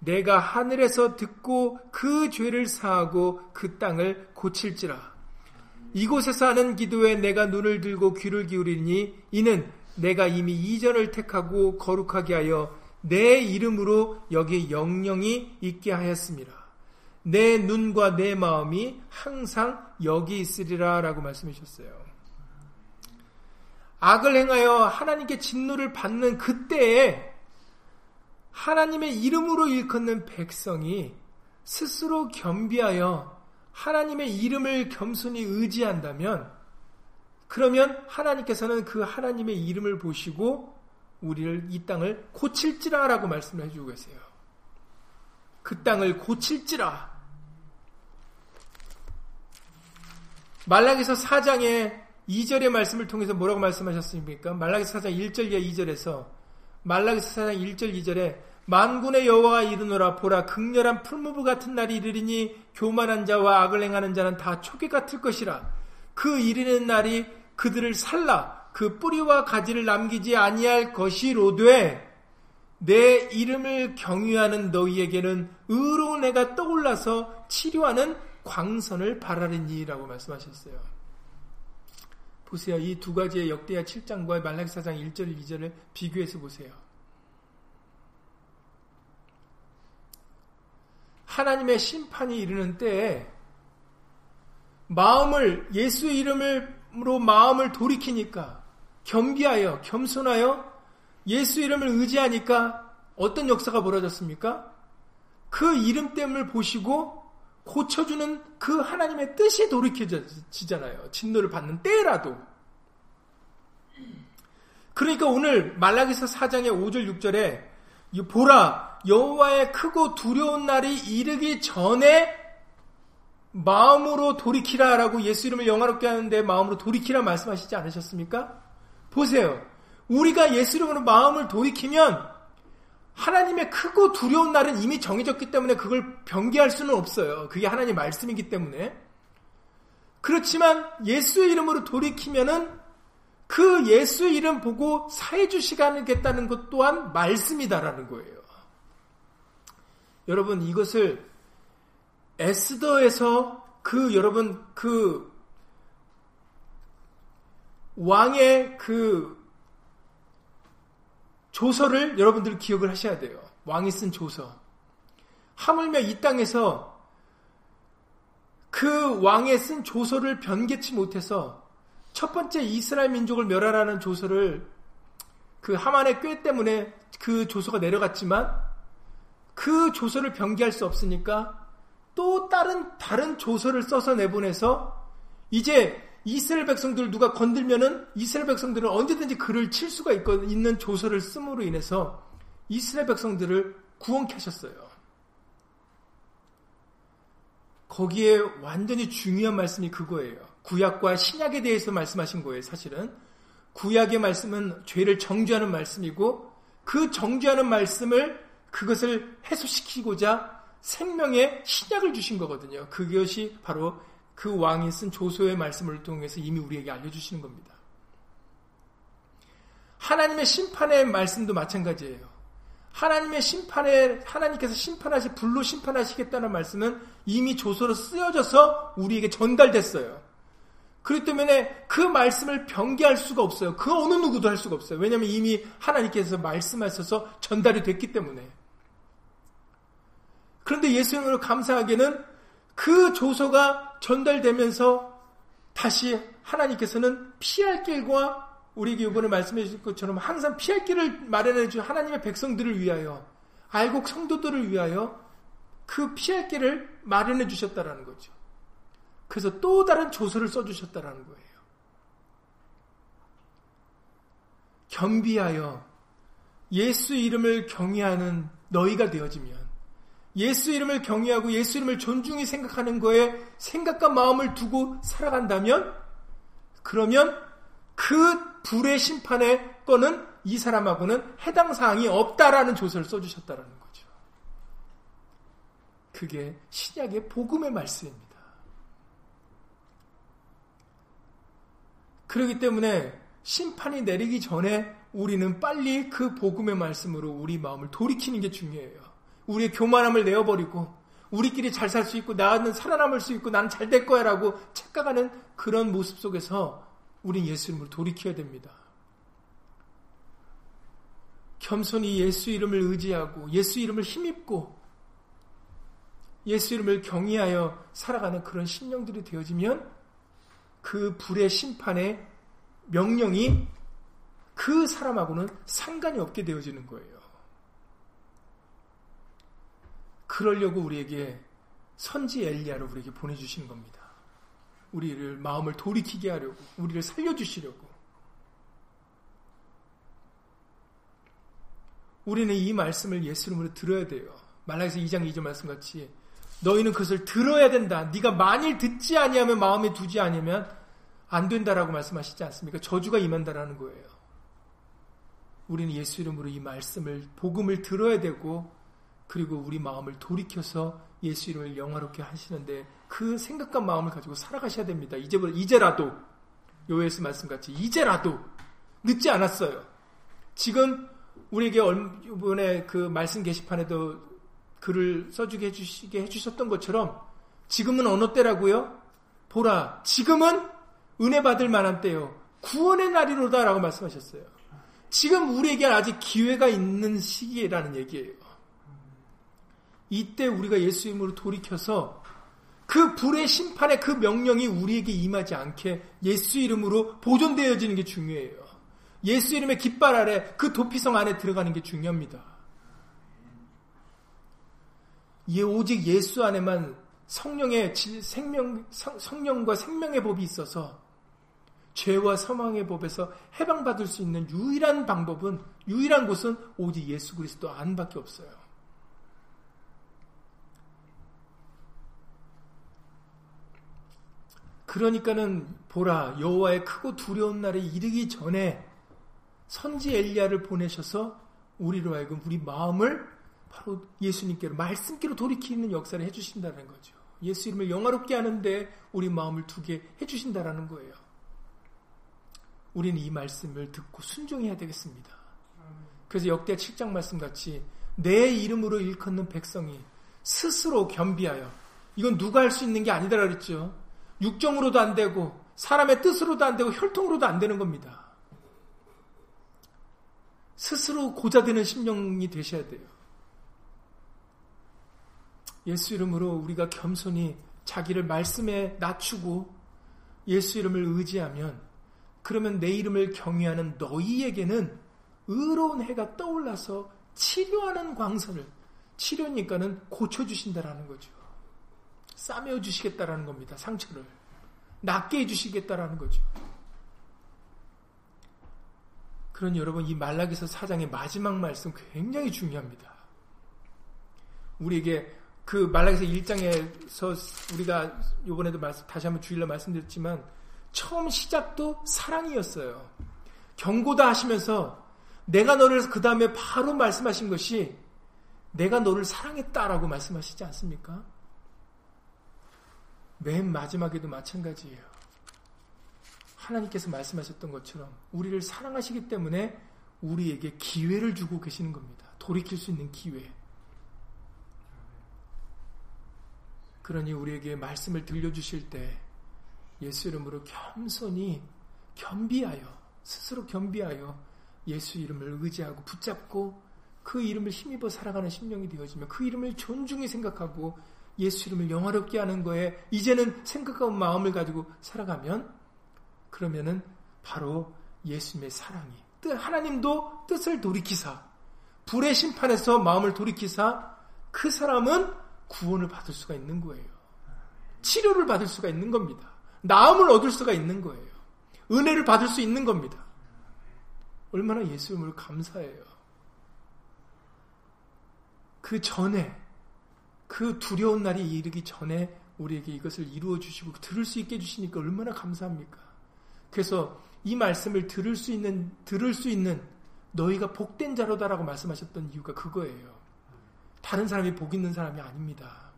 내가 하늘에서 듣고 그 죄를 사하고 그 땅을 고칠지라. 이곳에서 하는 기도에 내가 눈을 들고 귀를 기울이니 이는 내가 이미 이전을 택하고 거룩하게 하여 내 이름으로 여기 영영이 있게 하였습니다. 내 눈과 내 마음이 항상 여기 있으리라 라고 말씀해 주셨어요. 악을 행하여 하나님께 진노를 받는 그때에 하나님의 이름으로 일컫는 백성이 스스로 겸비하여 하나님의 이름을 겸손히 의지한다면 그러면 하나님께서는 그 하나님의 이름을 보시고 우리를 이 땅을 고칠지라라고 말씀을 해주고 계세요. 그 땅을 고칠지라. 말라기서 4장의 2절의 말씀을 통해서 뭐라고 말씀하셨습니까? 말라기서 4장 1절 이하 2절에서 말라기서 4장 1절 2절에 만군의 여호와가 이르노라 보라 극렬한 풀무브 같은 날이 이르리니 교만한 자와 악을 행하는 자는 다 초계 같을 것이라 그 이르는 날이 그들을 살라 그 뿌리와 가지를 남기지 아니할 것이로되 내 이름을 경유하는 너희에게는 의로운 애가 떠올라서 치료하는 광선을 바라리니라고 말씀하셨어요. 보세요. 이 두 가지의 역대하 7장과 말라기 4장 1절 2절을 비교해서 보세요. 하나님의 심판이 이르는 때에 마음을 예수의 이름으로 마음을 돌이키니까 겸비하여 겸손하여 예수 이름을 의지하니까 어떤 역사가 벌어졌습니까? 그 이름 때문을 보시고 고쳐주는 그 하나님의 뜻이 돌이켜지잖아요. 진노를 받는 때라도. 그러니까 오늘 말라기서 4장의 5절 6절에 보라 여호와의 크고 두려운 날이 이르기 전에 마음으로 돌이키라라고 예수 이름을 영화롭게 하는데 마음으로 돌이키라 말씀하시지 않으셨습니까? 보세요. 우리가 예수 이름으로 마음을 돌이키면 하나님의 크고 두려운 날은 이미 정해졌기 때문에 그걸 변기할 수는 없어요. 그게 하나님 말씀이기 때문에. 그렇지만 예수의 이름으로 돌이키면은 그 예수의 이름 보고 사해 주 시간을겠다는 것 또한 말씀이다라는 거예요. 여러분 이것을 에스더에서 그 여러분 그 왕의 그 조서를 여러분들 기억을 하셔야 돼요. 왕이 쓴 조서. 하물며 이 땅에서 그 왕의 쓴 조서를 변개치 못해서 첫 번째 이스라엘 민족을 멸하라는 조서를 그 하만의 꾀 때문에 그 조서가 내려갔지만 그 조서를 변개할 수 없으니까 또 다른 다른 조서를 써서 내보내서 이제 이스라엘 백성들 누가 건들면은 이스라엘 백성들은 언제든지 그를 칠 수가 있는 조서를 씀으로 인해서 이스라엘 백성들을 구원케 하셨어요. 거기에 완전히 중요한 말씀이 그거예요. 구약과 신약에 대해서 말씀하신 거예요, 사실은. 구약의 말씀은 죄를 정죄하는 말씀이고 그 정죄하는 말씀을 그것을 해소시키고자 생명의 신약을 주신 거거든요. 그것이 바로 그 왕이 쓴 조소의 말씀을 통해서 이미 우리에게 알려주시는 겁니다. 하나님의 심판의 말씀도 마찬가지예요. 하나님의 심판에 하나님께서 심판하시 불로 심판하시겠다는 말씀은 이미 조서로 쓰여져서 우리에게 전달됐어요. 그렇기 때문에 그 말씀을 변개할 수가 없어요. 그 어느 누구도 할 수가 없어요. 왜냐하면 이미 하나님께서 말씀하셔서 전달이 됐기 때문에. 그런데 예수님으로 감사하게는 그 조서가 전달되면서 다시 하나님께서는 피할 길과 우리에게 이번에 말씀해 주신 것처럼 항상 피할 길을 마련해 주 하나님의 백성들을 위하여 알곡 성도들을 위하여 그 피할 길을 마련해 주셨다라는 거죠. 그래서 또 다른 조서를 써 주셨다라는 거예요. 겸비하여 예수 이름을 경외하는 너희가 되어지면 예수 이름을 경외하고 예수 이름을 존중히 생각하는 거에 생각과 마음을 두고 살아간다면 그러면 그 불의 심판의 거는 이 사람하고는 해당 사항이 없다라는 조서를 써주셨다라는 거죠. 그게 신약의 복음의 말씀입니다. 그렇기 때문에 심판이 내리기 전에 우리는 빨리 그 복음의 말씀으로 우리 마음을 돌이키는 게 중요해요. 우리의 교만함을 내어버리고 우리끼리 잘 살 수 있고 나는 살아남을 수 있고 나는 잘 될 거야라고 착각하는 그런 모습 속에서 우리 예수 이름을 돌이켜야 됩니다. 겸손히 예수 이름을 의지하고 예수 이름을 힘입고 예수 이름을 경외하여 살아가는 그런 심령들이 되어지면 그 불의 심판의 명령이 그 사람하고는 상관이 없게 되어지는 거예요. 그러려고 우리에게 선지 엘리야를 우리에게 보내주신 겁니다. 우리를 마음을 돌이키게 하려고, 우리를 살려주시려고. 우리는 이 말씀을 예수 이름으로 들어야 돼요. 말라기서 2장 2절 말씀 같이 너희는 그것을 들어야 된다. 네가 만일 듣지 아니하면 마음에 두지 아니면 안 된다라고 말씀하시지 않습니까? 저주가 임한다라는 거예요. 우리는 예수 이름으로 이 말씀을 복음을 들어야 되고 그리고 우리 마음을 돌이켜서 예수 이름을 영화롭게 하시는데 그 생각과 마음을 가지고 살아가셔야 됩니다. 이제부터 이제라도 요에스 말씀같이 이제라도 늦지 않았어요. 지금 우리에게 이번에 그 말씀 게시판에도 글을 써주게 해주시게 해주셨던 것처럼 지금은 어느 때라고요? 보라, 지금은 은혜 받을 만한 때요. 구원의 날이로다라고 말씀하셨어요. 지금 우리에게 아직 기회가 있는 시기라는 얘기예요. 이때 우리가 예수 이름으로 돌이켜서 그 불의 심판의 그 명령이 우리에게 임하지 않게 예수 이름으로 보존되어지는 게 중요해요. 예수 이름의 깃발 아래 그 도피성 안에 들어가는 게 중요합니다. 예, 오직 예수 안에만 성령의 생명, 성령과 생명의 법이 있어서 죄와 사망의 법에서 해방받을 수 있는 유일한 방법은, 유일한 곳은 오직 예수 그리스도 안밖에 없어요. 그러니까는 보라 여호와의 크고 두려운 날에 이르기 전에 선지 엘리야를 보내셔서 우리로 하여금 우리 마음을 바로 예수님께로 말씀께로 돌이키는 역사를 해주신다는 거죠. 예수 이름을 영화롭게 하는데 우리 마음을 두게 해주신다라는 거예요. 우리는 이 말씀을 듣고 순종해야 되겠습니다. 그래서 역대 7장 말씀 같이 내 이름으로 일컫는 백성이 스스로 겸비하여 이건 누가 할 수 있는 게 아니다라 그랬죠. 육정으로도 안 되고 사람의 뜻으로도 안 되고 혈통으로도 안 되는 겁니다. 스스로 고자되는 심령이 되셔야 돼요. 예수 이름으로 우리가 겸손히 자기를 말씀에 낮추고 예수 이름을 의지하면 그러면 내 이름을 경외하는 너희에게는 의로운 해가 떠올라서 치료하는 광선을 치료니까는 고쳐주신다라는 거죠. 싸매어 주시겠다라는 겁니다. 상처를. 낫게 해주시겠다라는 거죠. 그러니 여러분 이 말라기서 사장의 마지막 말씀 굉장히 중요합니다. 우리에게 그 말라기서 1장에서 우리가 요번에도 다시 한번 주일날 말씀드렸지만 처음 시작도 사랑이었어요. 경고다 하시면서 내가 너를 그 다음에 바로 말씀하신 것이 내가 너를 사랑했다라고 말씀하시지 않습니까? 맨 마지막에도 마찬가지예요. 하나님께서 말씀하셨던 것처럼 우리를 사랑하시기 때문에 우리에게 기회를 주고 계시는 겁니다. 돌이킬 수 있는 기회. 그러니 우리에게 말씀을 들려주실 때 예수 이름으로 겸손히 겸비하여 스스로 겸비하여 예수 이름을 의지하고 붙잡고 그 이름을 힘입어 살아가는 심령이 되어지며 그 이름을 존중히 생각하고 예수 이름을 영화롭게 하는 거에 이제는 생각하고 마음을 가지고 살아가면 그러면은 바로 예수님의 사랑이 뜻 하나님도 뜻을 돌이키사 불의 심판에서 마음을 돌이키사 그 사람은 구원을 받을 수가 있는 거예요. 치료를 받을 수가 있는 겁니다. 나음을 얻을 수가 있는 거예요. 은혜를 받을 수 있는 겁니다. 얼마나 예수님을 감사해요. 그 전에 그 두려운 날이 이르기 전에 우리에게 이것을 이루어 주시고 들을 수 있게 해주시니까 얼마나 감사합니까? 그래서 이 말씀을 들을 수 있는 들을 수 있는 너희가 복된 자로다라고 말씀하셨던 이유가 그거예요. 다른 사람이 복 있는 사람이 아닙니다.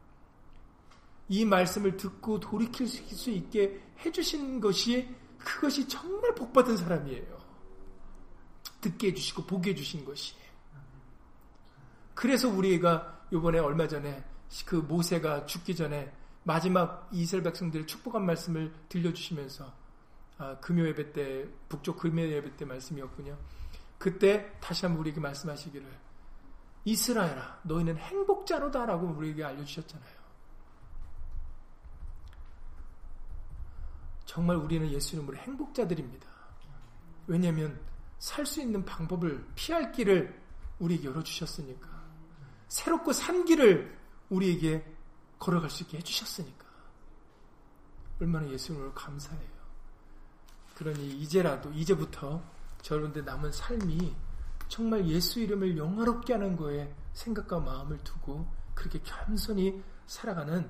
이 말씀을 듣고 돌이킬 수 있게 해주신 것이 그것이 정말 복받은 사람이에요. 듣게 해주시고 보게 해주신 것이. 그래서 우리가 이번에 얼마 전에 그 모세가 죽기 전에 마지막 이스라엘 백성들의 축복한 말씀을 들려주시면서 아, 금요 예배 때 북쪽 금요 예배 때 말씀이었군요. 그때 다시 한번 우리에게 말씀하시기를 이스라엘아 너희는 행복자로다라고 우리에게 알려주셨잖아요. 정말 우리는 예수 이름으로 행복자들입니다. 왜냐하면 살 수 있는 방법을 피할 길을 우리에게 열어주셨으니까 새롭고 산 길을 우리에게 걸어갈 수 있게 해주셨으니까. 얼마나 예수님을 감사해요. 그러니 이제라도, 이제부터 저런데 남은 삶이 정말 예수 이름을 영화롭게 하는 거에 생각과 마음을 두고 그렇게 겸손히 살아가는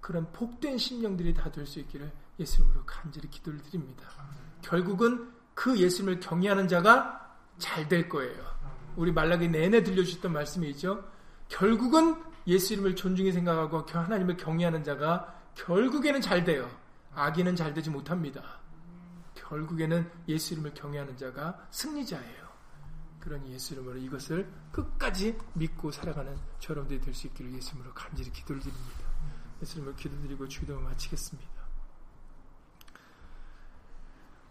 그런 복된 심령들이 다 될 수 있기를 예수님으로 간절히 기도를 드립니다. 결국은 그 예수님을 경외하는 자가 잘 될 거예요. 우리 말라기 내내 들려주셨던 말씀이죠. 결국은 예수 이름을 존중히 생각하고 하나님을 경외하는 자가 결국에는 잘 돼요. 악인은 잘 되지 못합니다. 결국에는 예수 이름을 경외하는 자가 승리자예요. 그런 예수 이름으로 이것을 끝까지 믿고 살아가는 저러분들이 될 수 있기를 예수 이름으로 간절히 기도를 드립니다. 예수 이름으로 기도드리고 주기도 마치겠습니다.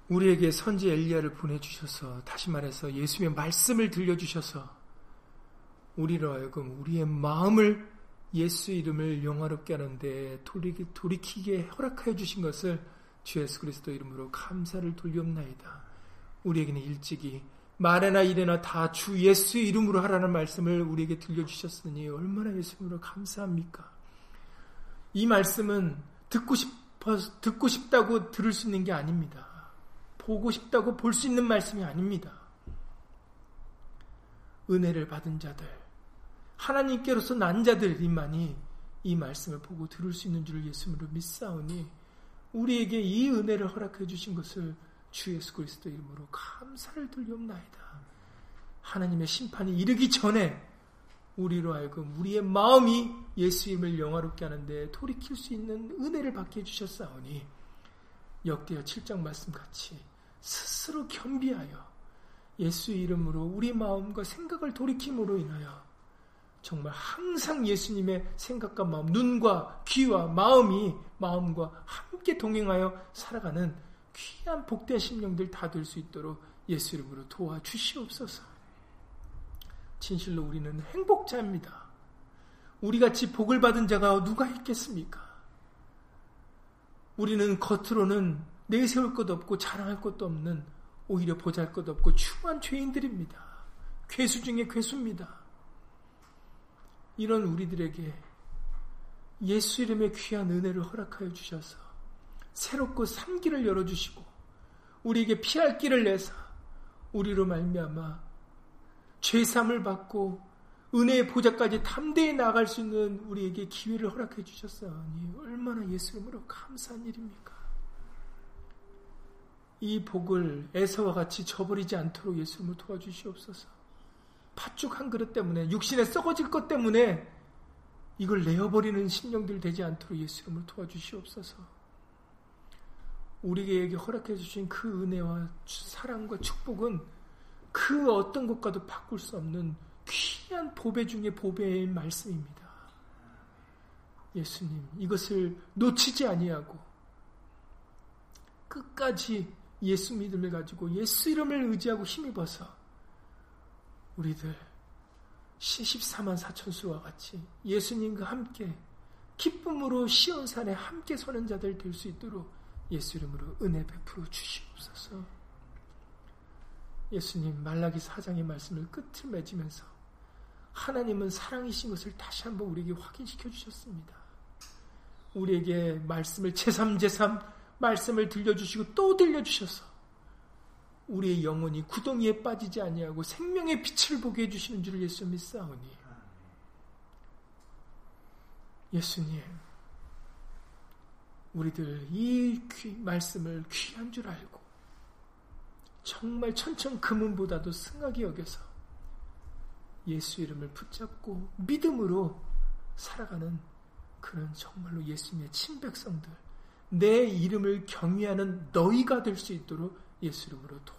우리에게 선지 엘리야를 보내주셔서 다시 말해서 예수의 말씀을 들려주셔서 우리로 하여금 우리의 마음을 예수 이름을 영화롭게 하는데 돌이키게 허락하여 주신 것을 주 예수 그리스도 이름으로 감사를 돌리옵나이다. 우리에게는 일찍이 말에나 이래나 다 주 예수 이름으로 하라는 말씀을 우리에게 들려주셨으니 얼마나 예수 이름으로 감사합니까? 이 말씀은 듣고 싶어 듣고 싶다고 들을 수 있는 게 아닙니다. 보고 싶다고 볼 수 있는 말씀이 아닙니다. 은혜를 받은 자들, 하나님께로서 난 자들이만이 이 말씀을 보고 들을 수 있는 줄을 예수님으로 믿사오니 우리에게 이 은혜를 허락해 주신 것을 주 예수 그리스도 이름으로 감사를 드리옵나이다. 하나님의 심판이 이르기 전에 우리로 하여금 우리의 마음이 예수 이름을 영화롭게 하는데 돌이킬 수 있는 은혜를 받게 해주셨사오니 역대하 7장 말씀 같이 스스로 겸비하여 예수 이름으로 우리 마음과 생각을 돌이킴으로 인하여 정말 항상 예수님의 생각과 마음, 눈과 귀와 마음이 마음과 함께 동행하여 살아가는 귀한 복된 심령들 다 될 수 있도록 예수 이름으로 도와주시옵소서. 진실로 우리는 행복자입니다. 우리같이 복을 받은 자가 누가 있겠습니까? 우리는 겉으로는 내세울 것 없고 자랑할 것도 없는 오히려 보잘 것 없고 추한 죄인들입니다. 괴수 중에 괴수입니다. 이런 우리들에게 예수 이름의 귀한 은혜를 허락하여 주셔서 새롭고 산 길을 열어주시고 우리에게 피할 길을 내사 우리로 말미암아 죄삼을 받고 은혜의 보좌까지 탐대해 나갈 수 있는 우리에게 기회를 허락해 주셨사니 얼마나 예수 이름으로 감사한 일입니까? 이 복을 에서와 같이 저버리지 않도록 예수 이름으로 도와주시옵소서. 팥죽 한 그릇 때문에 육신에 썩어질 것 때문에 이걸 내어버리는 심령들 되지 않도록 예수 이름을 도와주시옵소서. 우리에게 허락해 주신 그 은혜와 사랑과 축복은 그 어떤 것과도 바꿀 수 없는 귀한 보배 중의 보배의 말씀입니다. 예수님, 이것을 놓치지 아니하고 끝까지 예수 믿음을 가지고 예수 이름을 의지하고 힘입어서 우리들 14만 4천수와 같이 예수님과 함께 기쁨으로 시온산에 함께 서는 자들 될 수 있도록 예수 이름으로 은혜 베풀어 주시옵소서. 예수님 말라기 사장의 말씀을 끝을 맺으면서 하나님은 사랑이신 것을 다시 한번 우리에게 확인시켜 주셨습니다. 우리에게 말씀을 제3제3 말씀을 들려주시고 또 들려주셔서 우리의 영혼이 구덩이에 빠지지 아니하고 생명의 빛을 보게 해주시는 줄을 예수 믿사오니. 예수님 우리들 이 귀, 말씀을 귀한 줄 알고 정말 천천 금은보다도 승하게 여겨서 예수 이름을 붙잡고 믿음으로 살아가는 그런 정말로 예수님의 친백성들 내 이름을 경외하는 너희가 될 수 있도록 예수 이름으로 도